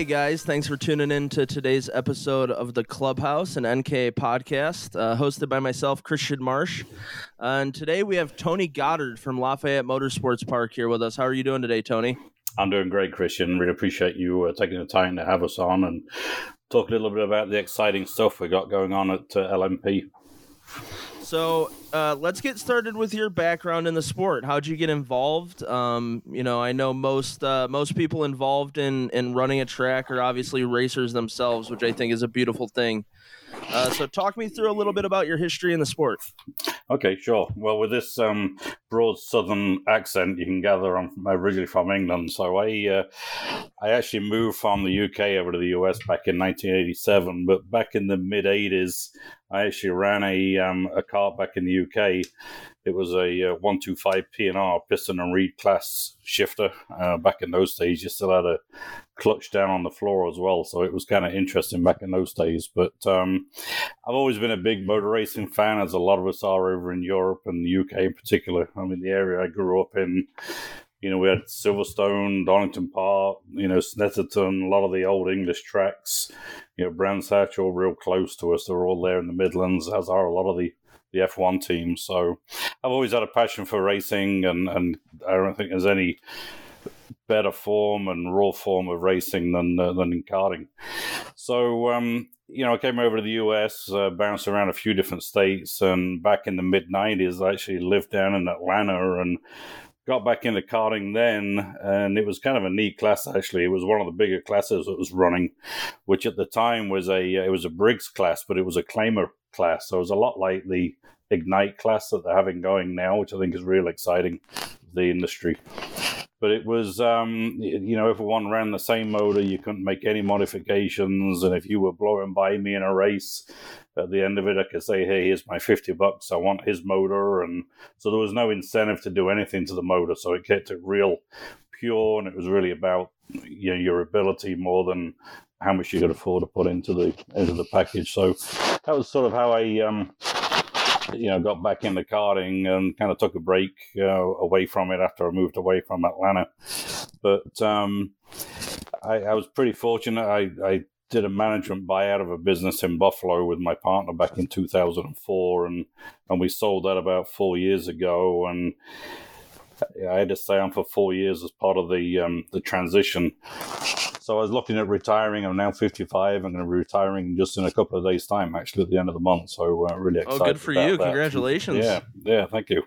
Hey guys, thanks for tuning in to today's episode of the Clubhouse, an NK podcast, uh, hosted by myself, Christian Marsh. Uh, and today we have Tony Goddard from Lafayette Motorsports Park here with us. How are you doing today, Tony? I'm doing great, Christian. Really appreciate you uh, taking the time to have us on and talk a little bit about the exciting stuff we got going on at uh, LMP. So uh, let's get started with your background in the sport. How'd you get involved? Um, you know, I know most uh, most people involved in in running a track are obviously racers themselves, which I think is a beautiful thing. Uh, so talk me through a little bit about your history in the sport. Okay, sure. Well, with this um, broad southern accent, you can gather I'm originally from England. So I uh, I actually moved from the UK over to the US back in 1987. But back in the mid 80s, I actually ran a um, a car back in the UK. It was a uh, 125 P&R piston and reed class shifter. Uh, back in those days, you still had a clutch down on the floor as well, so it was kind of interesting back in those days. But um, I've always been a big motor racing fan, as a lot of us are over in Europe and the UK in particular. I mean, the area I grew up in you know, we had Silverstone, Donington Park, you know, Snetterton, a lot of the old English tracks, you know, Brands Hatch, all real close to us. They're all there in the Midlands, as are a lot of the, the F1 team. So I've always had a passion for racing, and, and I don't think there's any better form and raw form of racing than uh, than in karting. So um, you know, I came over to the US, uh, bounced around a few different states, and back in the mid '90s, I actually lived down in Atlanta and got back into karting then, and it was kind of a neat class. Actually, it was one of the bigger classes that was running, which at the time was a it was a Briggs class, but it was a claimer class, so it was a lot like the Ignite class that they're having going now, which I think is real exciting the industry. But it was, um, you know, everyone ran the same motor. You couldn't make any modifications. And if you were blowing by me in a race, at the end of it, I could say, hey, here's my 50 bucks. I want his motor. And so there was no incentive to do anything to the motor. So it kept it real pure. And it was really about you know, your ability more than how much you could afford to put into the into the package. So that was sort of how I um, you know, got back into karting and kind of took a break uh, away from it after I moved away from Atlanta. But um, I, I, was pretty fortunate. I, I, did a management buyout of a business in Buffalo with my partner back in 2004, and and we sold that about four years ago. And I had to stay on for four years as part of the um, the transition. So I was looking at retiring. I'm now 55. I'm going to be retiring just in a couple of days' time, actually, at the end of the month. So uh, really excited. Oh, good for you! That. Congratulations. Yeah, yeah, thank you.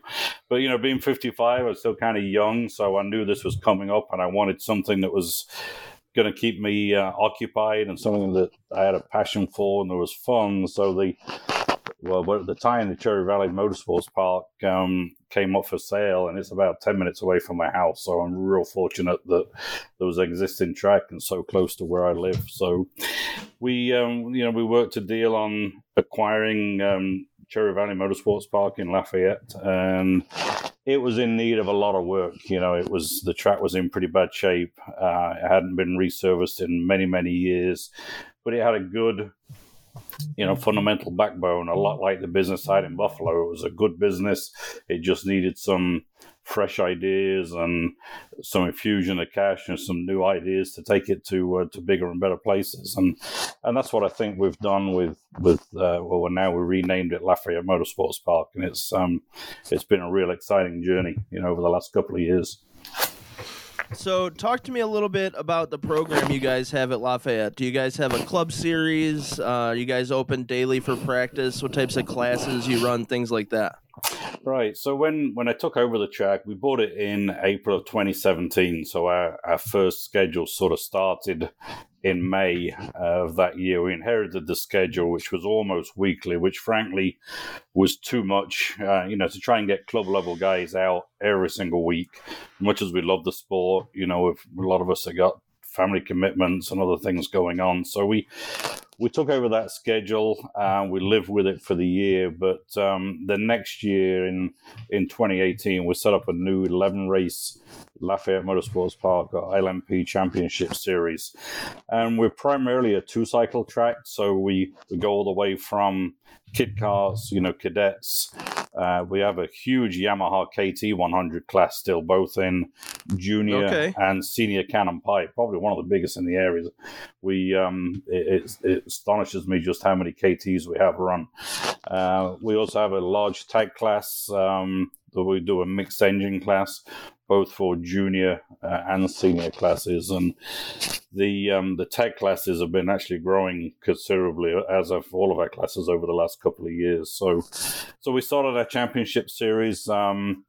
But you know, being 55, I was still kind of young, so I knew this was coming up, and I wanted something that was going to keep me uh, occupied and something that I had a passion for and there was fun. So the well, at the time, the Cherry Valley Motorsports Park um, came up for sale, and it's about ten minutes away from my house. So I'm real fortunate that there was an existing track and so close to where I live. So we, um, you know, we worked a deal on acquiring um, Cherry Valley Motorsports Park in Lafayette, and it was in need of a lot of work. You know, it was the track was in pretty bad shape. Uh, it hadn't been resurfaced in many, many years, but it had a good you know, fundamental backbone, a lot like the business side in Buffalo. It was a good business. It just needed some fresh ideas and some infusion of cash and some new ideas to take it to uh, to bigger and better places. And and that's what I think we've done with with uh, well, now we renamed it Lafayette Motorsports Park, and it's um it's been a real exciting journey, you know, over the last couple of years. So, talk to me a little bit about the program you guys have at Lafayette. Do you guys have a club series? Uh, you guys open daily for practice? What types of classes you run? Things like that. Right. So when when I took over the track, we bought it in April of 2017. So our, our first schedule sort of started in May of that year. We inherited the schedule, which was almost weekly, which frankly was too much, uh, you know, to try and get club level guys out every single week. Much as we love the sport, you know, a lot of us have got family commitments and other things going on. So we we took over that schedule and we lived with it for the year. But um, the next year in in 2018, we set up a new 11 race Lafayette Motorsports Park LMP Championship Series, and we're primarily a two cycle track. So we we go all the way from kid cars, you know, cadets Uh, we have a huge Yamaha KT 100 class still, both in junior Okay. and senior cannon pipe. Probably one of the biggest in the area. We um, it, it, it astonishes me just how many KTs we have run. Uh, we also have a large tag class um, that we do a mixed engine class, both for junior uh, and senior classes, and the um, the tag classes have been actually growing considerably as of all of our classes over the last couple of years. So, so we started our championship series. Um,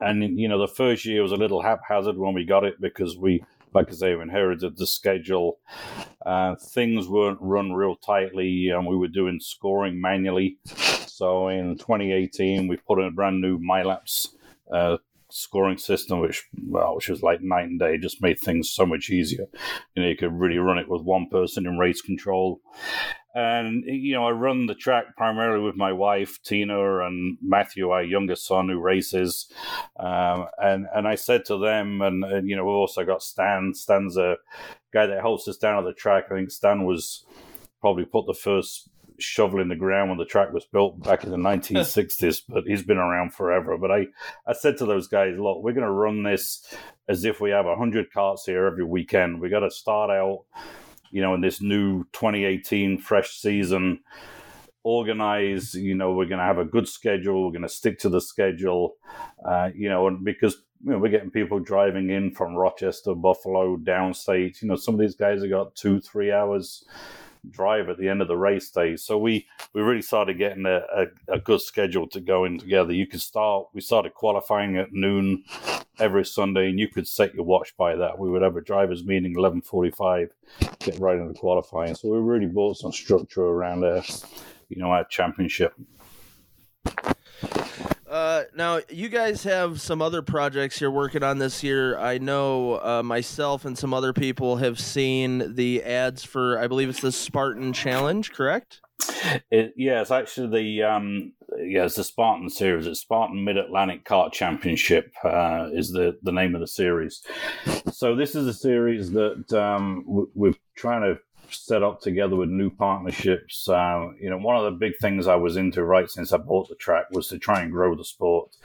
and you know, the first year was a little haphazard when we got it because we, like I say, we inherited the schedule. Uh, things weren't run real tightly, and we were doing scoring manually. So in 2018, we put in a brand new MyLaps uh, scoring system, which well, which was like night and day, just made things so much easier. You know, you could really run it with one person in race control. And you know, I run the track primarily with my wife Tina and Matthew, our youngest son, who races. Um, and and I said to them, and, and you know, we've also got Stan. Stan's a guy that helps us down at the track. I think Stan was probably put the first shovel in the ground when the track was built back in the 1960s, but he's been around forever. But I, I said to those guys, look, we're going to run this as if we have 100 carts here every weekend. We got to start out, you know, in this new 2018 fresh season, organize, you know, we're going to have a good schedule. We're going to stick to the schedule, uh, you know, and because you know, we're getting people driving in from Rochester, Buffalo, downstate. You know, some of these guys have got two, three hours drive at the end of the race day. So we we really started getting a, a, a, good schedule to go in together. You could start. We started qualifying at noon every Sunday, and you could set your watch by that. We would have a drivers' meeting eleven forty five, get right into qualifying. So we really brought some structure around our, you know, our championship. Now you guys have some other projects you're working on this year. I know uh, myself and some other people have seen the ads for. I believe it's the Spartan Challenge, correct? It, yeah, it's actually the um, yeah, it's the Spartan series. It's Spartan Mid Atlantic Kart Championship uh, is the the name of the series. So this is a series that um, we're trying to set up together with new partnerships. Uh, you know, one of the big things I was into right since I bought the track was to try and grow the sport,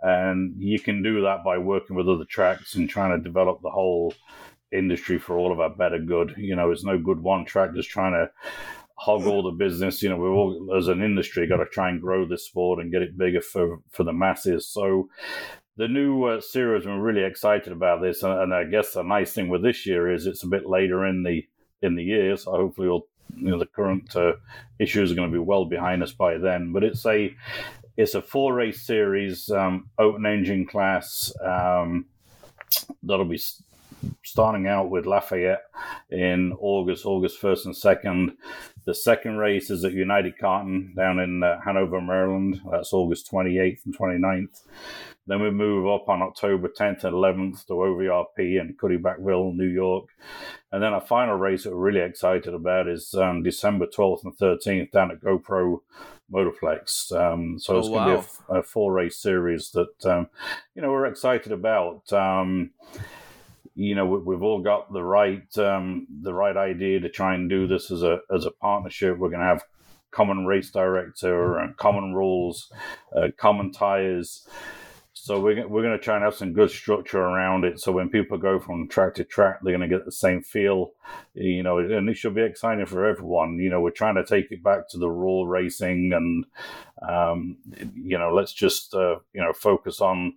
and you can do that by working with other tracks and trying to develop the whole industry for all of our better good. You know, it's no good one track just trying to hog all the business. You know, we're all as an industry got to try and grow this sport and get it bigger for for the masses. So. The new uh, series, we're really excited about this, and, and I guess the nice thing with this year is it's a bit later in the in the year. So hopefully, we'll, you know, the current uh, issues are going to be well behind us by then. But it's a it's a four race series, um, open engine class. Um, that'll be starting out with Lafayette in August, August 1st and 2nd. The second race is at United Karting down in uh, Hanover, Maryland. That's August 28th and 29th. Then we move up on October 10th and 11th to OVRP in Cuddebackville, New York. And then our final race that we're really excited about is um, December 12th and 13th down at GoPro Motorplex. Um, so Oh, it's going to wow. be a four race series that, um, you know, we're excited about. Um, you know, we, we've all got the right um, the right idea to try and do this as a as a partnership. We're going to have common race director and common rules, uh, common tires. So we're, we're going to try and have some good structure around it. So when people go from track to track, they're going to get the same feel, you know, and it should be exciting for everyone. You know, we're trying to take it back to the raw racing and, um, you know, let's just, uh, you know, focus on,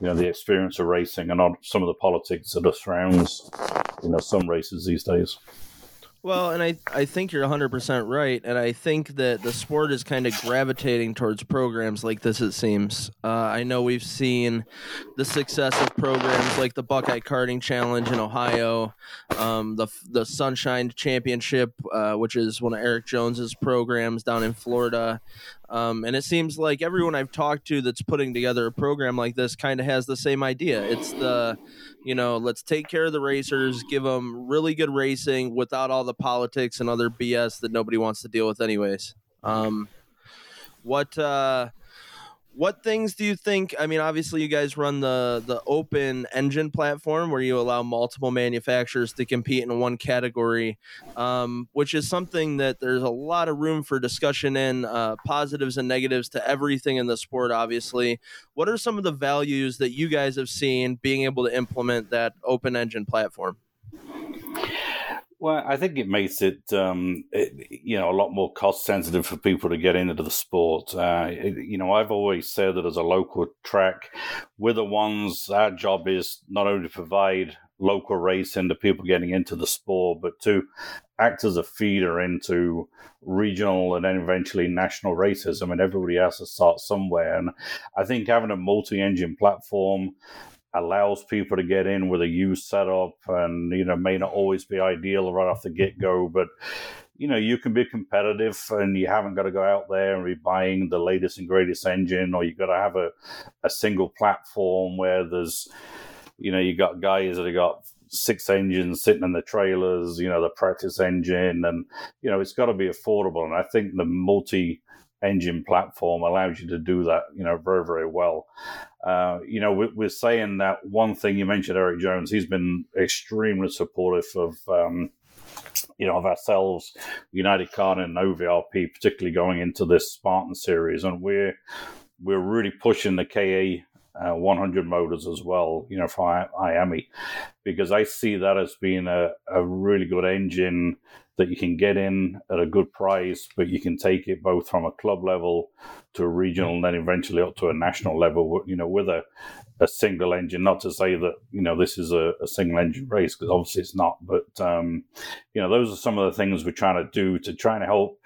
you know, the experience of racing and on some of the politics that surrounds, you know, some races these days. Well, and I I think you're 100% right, and I think that the sport is kind of gravitating towards programs like this. It seems. Uh, I know we've seen the success of programs like the Buckeye Karting Challenge in Ohio, um, the the Sunshine Championship, uh, which is one of Eric Jones's programs down in Florida. Um, and it seems like everyone I've talked to that's putting together a program like this kind of has the same idea. It's the, you know, let's take care of the racers, give them really good racing without all the politics and other BS that nobody wants to deal with, anyways. Um, what uh, what things do you think? I mean, obviously, you guys run the the open engine platform where you allow multiple manufacturers to compete in one category, um, which is something that there's a lot of room for discussion in uh, positives and negatives to everything in the sport. Obviously, what are some of the values that you guys have seen being able to implement that open engine platform? Well, I think it makes it, um, it, you know, a lot more cost sensitive for people to get into the sport. Uh, it, you know, I've always said that as a local track, we're the ones. Our job is not only to provide local racing to people getting into the sport, but to act as a feeder into regional and then eventually national races. I mean, everybody has to start somewhere, and I think having a multi-engine platform allows people to get in with a used setup and you know may not always be ideal right off the get-go but you know you can be competitive and you haven't got to go out there and be buying the latest and greatest engine or you've got to have a, a single platform where there's you know you got guys that have got six engines sitting in the trailers you know the practice engine and you know it's got to be affordable. And i think the multi engine platform allows you to do that, you know, very, very well. Uh, you know, we, are saying that one thing you mentioned, Eric Jones, he's been extremely supportive of, um, you know, of ourselves, United Kart and OVRP, particularly going into this Spartan series, and we're we're really pushing the KA uh, 100 motors as well, you know, for IAME, because I see that as being a, a really good engine that you can get in at a good price, but you can take it both from a club level to a regional and then eventually up to a national level, you know, with a, a single engine. Not to say that, you know, this is a, a single engine race, because obviously it's not, but, um, you know, those are some of the things we're trying to do to try and help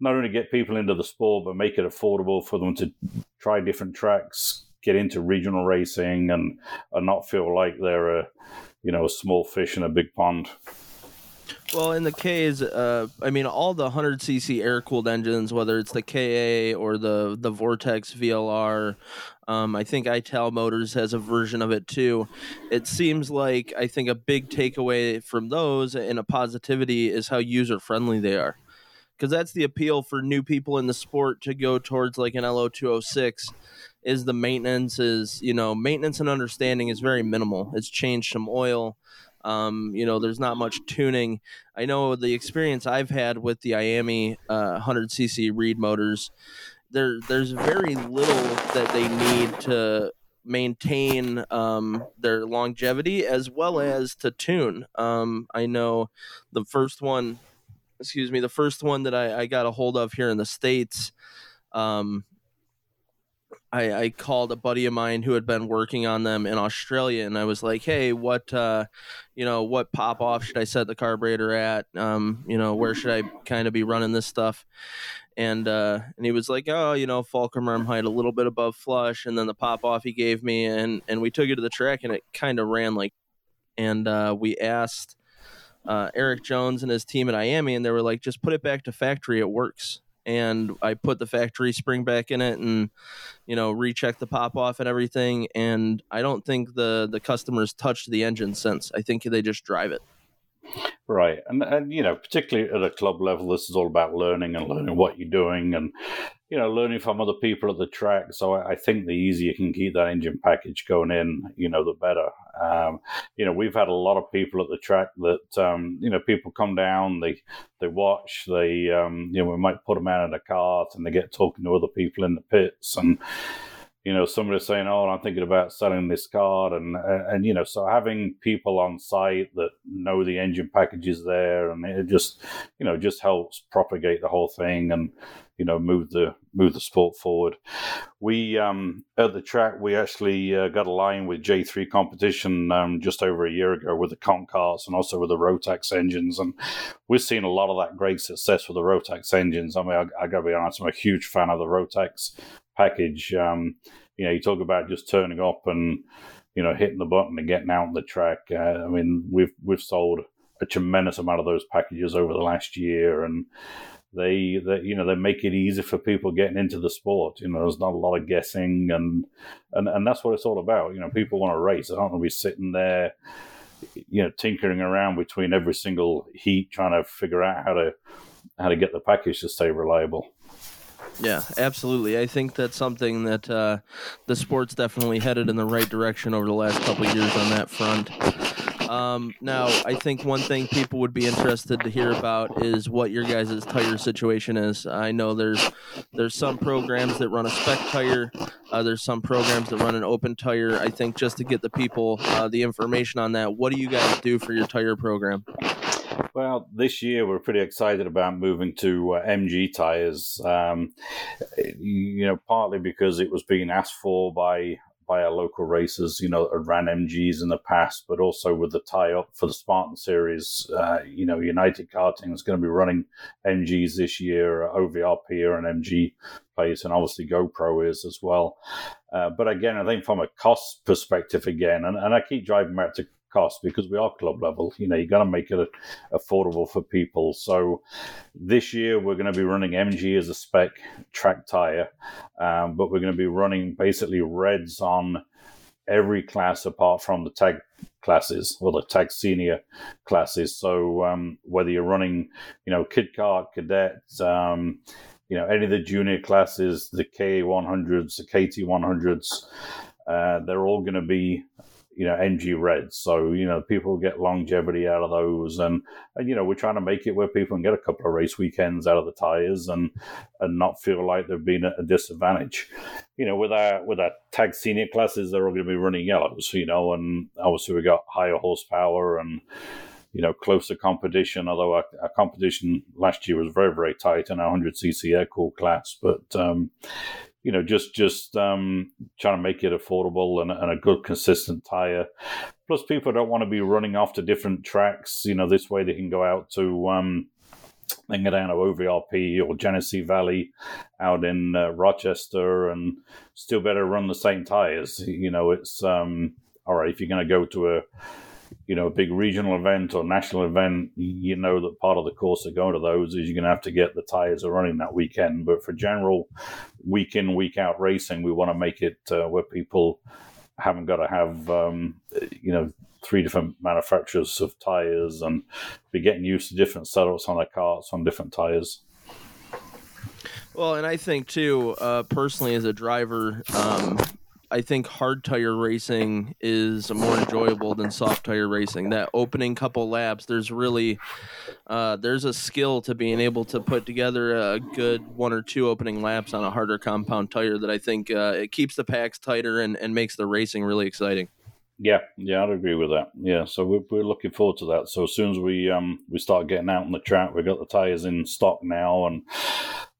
not only get people into the sport, but make it affordable for them to try different tracks, get into regional racing and, and not feel like they're a, you know, a small fish in a big pond. Well, in the K's, uh, I mean, all the 100cc air cooled engines, whether it's the KA or the the Vortex VLR, um, I think Ital Motors has a version of it too. It seems like I think a big takeaway from those and a positivity is how user friendly they are, because that's the appeal for new people in the sport to go towards like an LO206. Is the maintenance is you know maintenance and understanding is very minimal. It's changed some oil um, you know, there's not much tuning. I know the experience I've had with the IAME uh, 100cc Reed motors. There, there's very little that they need to maintain um, their longevity as well as to tune. Um, I know the first one, excuse me, the first one that I, I got a hold of here in the states. Um, I, I, called a buddy of mine who had been working on them in Australia, and I was like, "Hey, what, uh, you know, what pop off should I set the carburetor at? Um, you know, where should I kind of be running this stuff?" And uh, and he was like, "Oh, you know, fulcrum arm height a little bit above flush," and then the pop off he gave me, and and we took it to the track, and it kind of ran like, and uh, we asked. Uh, Erik Jones and his team at IAME, and they were like, "Just put it back to factory; it works." And I put the factory spring back in it and you know recheck the pop off and everything and I don't think the the customers touched the engine since I think they just drive it Right, and and you know, particularly at a club level, this is all about learning and learning what you're doing, and you know, learning from other people at the track. So I, I think the easier you can keep that engine package going in, you know, the better. Um, you know, we've had a lot of people at the track that um, you know, people come down, they they watch, they um, you know, we might put them out in a cart, and they get talking to other people in the pits, and you know, somebody saying, "Oh, I'm thinking about selling this car," and and you know, so having people on site that know the engine package is there, and it just, you know, just helps propagate the whole thing and you know move the move the sport forward. We um, at the track we actually uh, got a line with J3 competition um, just over a year ago with the CompKarts and also with the Rotax engines, and we've seen a lot of that great success with the Rotax engines. I mean, I, I got to be honest, I'm a huge fan of the Rotax package. Um, you know, you talk about just turning up and you know hitting the button and getting out on the track. Uh, I mean, we've we've sold a tremendous amount of those packages over the last year, and they, they you know they make it easy for people getting into the sport. You know, there's not a lot of guessing, and and and that's what it's all about. You know, people want to race. They don't want to be sitting there. You know, tinkering around between every single heat, trying to figure out how to how to get the package to stay reliable. Yeah, absolutely. I think that's something that uh, the sport's definitely headed in the right direction over the last couple years on that front. Um, now, I think one thing people would be interested to hear about is what your guys' tire situation is. I know there's there's some programs that run a spec tire. Uh, there's some programs that run an open tire. I think just to get the people uh, the information on that, what do you guys do for your tire program? Well, this year we're pretty excited about moving to uh, MG tires. Um, you know, partly because it was being asked for by by our local racers, you know, ran MGs in the past, but also with the tie up for the Spartan series. Uh, you know, United Karting is going to be running MGs this year. OVRP are an MG place, and obviously GoPro is as well. Uh, but again, I think from a cost perspective, again, and, and I keep driving back to cost because we are club level. You know, you got to make it affordable for people. So this year we're going to be running MG as a spec track tire, um, but we're going to be running basically reds on every class apart from the tag classes or the tag senior classes. So um, whether you're running, you know, kid kart, cadet, um, you know, any of the junior classes, the K100s, the KT100s, uh, they're all going to be you know, MG Reds. So, you know, people get longevity out of those. And, and, you know, we're trying to make it where people can get a couple of race weekends out of the tires and, and not feel like they've been at a disadvantage. You know, with our, with our tag senior classes, they're all going to be running yellows, you know, and obviously we got higher horsepower and, you know, closer competition. Although our, our, competition last year was very, very tight in our 100cc air cool class, but um, you know, just just um, trying to make it affordable and, and, a good consistent tire. Plus, people don't want to be running off to different tracks. You know, this way they can go out to um, they can go down to OVRP or Genesee Valley out in uh, Rochester and still better run the same tires. You know, it's um, all right if you're going to go to a you know, a big regional event or national event, you know that part of the course of going to those is you're going to have to get the tires are running that weekend. But for general week in, week out racing, we want to make it uh, where people haven't got to have, um, you know, three different manufacturers of tires and be getting used to different setups on their carts on different tires. Well, and I think too, uh, personally, as a driver, um, I think hard tire racing is more enjoyable than soft tire racing. That opening couple laps, there's really uh, there's a skill to being able to put together a good one or two opening laps on a harder compound tire that I think uh, it keeps the packs tighter and, and makes the racing really exciting. Yeah, yeah, I'd agree with that. Yeah, so we're, we're looking forward to that. So as soon as we um we start getting out on the track, we've got the tires in stock now, and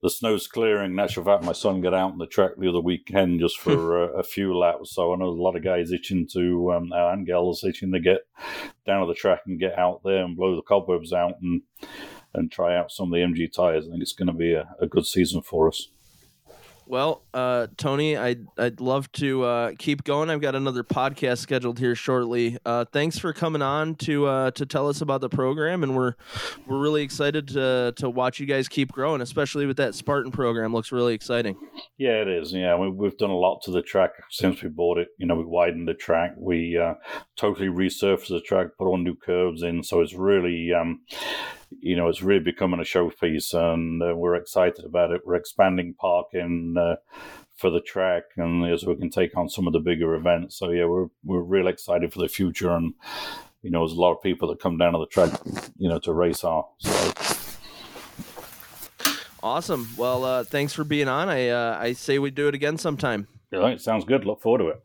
the snow's clearing. Natural fact, my son got out on the track the other weekend just for a, a, few laps. So I know a lot of guys itching to, um, and gals itching to get down to the track and get out there and blow the cobwebs out and and try out some of the MG tires. I think it's going to be a, a good season for us. Well, uh, Tony, I'd, I'd love to uh, keep going. I've got another podcast scheduled here shortly. Uh, thanks for coming on to uh, to tell us about the program, and we're we're really excited to to watch you guys keep growing, especially with that Spartan program. Looks really exciting. Yeah, it is. Yeah, we, we've done a lot to the track since we bought it. You know, we widened the track, we uh, totally resurfaced the track, put all new curves in, so it's really. Um, you know, it's really becoming a showpiece, and uh, we're excited about it. We're expanding parking uh, for the track, and as we can take on some of the bigger events. So yeah, we're we're really excited for the future, and you know, there's a lot of people that come down to the track, you know, to race our. So. Awesome. Well, uh, thanks for being on. I uh, I say we do it again sometime. All right, sounds good. Look forward to it.